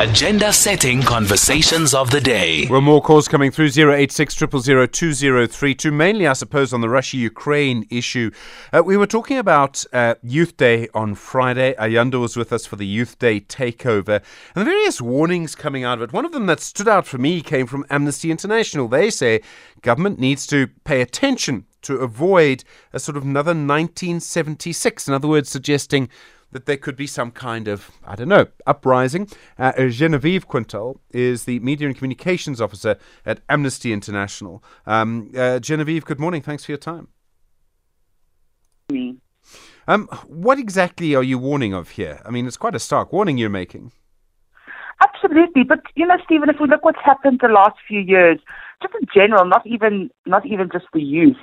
Agenda setting conversations of the day. Well, more calls coming through 086 2032 mainly, I suppose, on the Russia Ukraine issue. Uh, we were talking about uh, Youth Day on Friday. Ayanda was with us for the Youth Day takeover and the various warnings coming out of it. One of them that stood out for me came from Amnesty International. They say government needs to pay attention to avoid a sort of another 1976. In other words, suggesting that there could be some kind of, I don't know, uprising. Uh, Genevieve Quintal is the Media and Communications Officer at Amnesty International. Um, uh, Genevieve, good morning. Thanks for your time. Me. Um, what exactly are you warning of here? I mean, it's quite a stark warning you're making. Absolutely, but you know, Stephen, if we look what's happened the last few years, just in general, not even not even just the youth,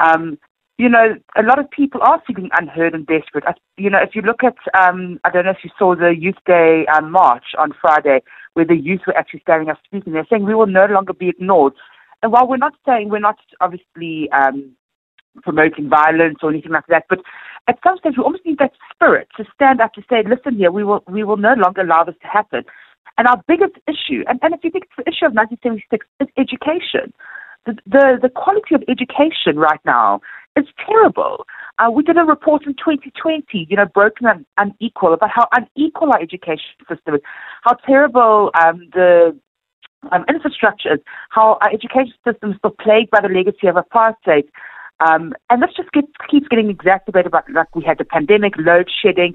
um, you know, a lot of people are feeling unheard and desperate. You know, if you look at, um, I don't know if you saw the Youth Day um, march on Friday, where the youth were actually standing up speaking. They're saying we will no longer be ignored. And while we're not saying we're not obviously um, promoting violence or anything like that, but at some stage we almost need that spirit to stand up to say, listen here, we will we will no longer allow this to happen. And our biggest issue, and, and if you think it's the issue of 1976, is education. The, the, the quality of education right now is terrible. Uh, we did a report in 2020, you know, broken and unequal, about how unequal our education system is, how terrible um, the um, infrastructure is, how our education system is still plagued by the legacy of apartheid. Um, and this just gets, keeps getting exacerbated by, like we had the pandemic, load shedding.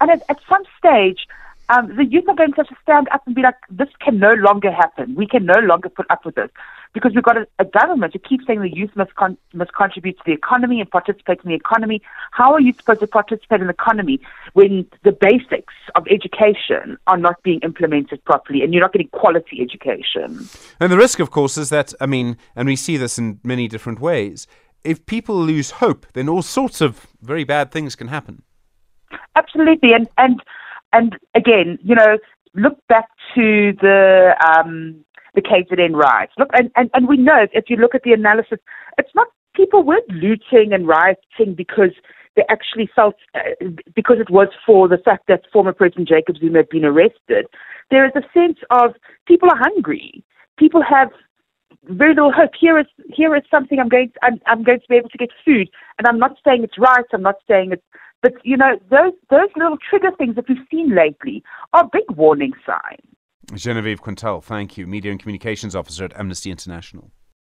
And at, at some stage, um, the youth are going to have to stand up and be like, this can no longer happen. We can no longer put up with this. Because we've got a, a government who keeps saying the youth must, con- must contribute to the economy and participate in the economy. How are you supposed to participate in the economy when the basics of education are not being implemented properly and you're not getting quality education? And the risk, of course, is that, I mean, and we see this in many different ways, if people lose hope, then all sorts of very bad things can happen. Absolutely. And, and and again, you know, look back to the um, the KZN riots. Look, and, and, and we know if you look at the analysis, it's not people weren't looting and rioting because they actually felt uh, because it was for the fact that former President Jacob Zuma had been arrested. There is a sense of people are hungry. People have very little hope. Here is here is something I'm going to, I'm, I'm going to be able to get food, and I'm not saying it's right. I'm not saying it's but you know, those those little trigger things that we've seen lately are big warning signs. Genevieve Quintal, thank you, Media and Communications Officer at Amnesty International.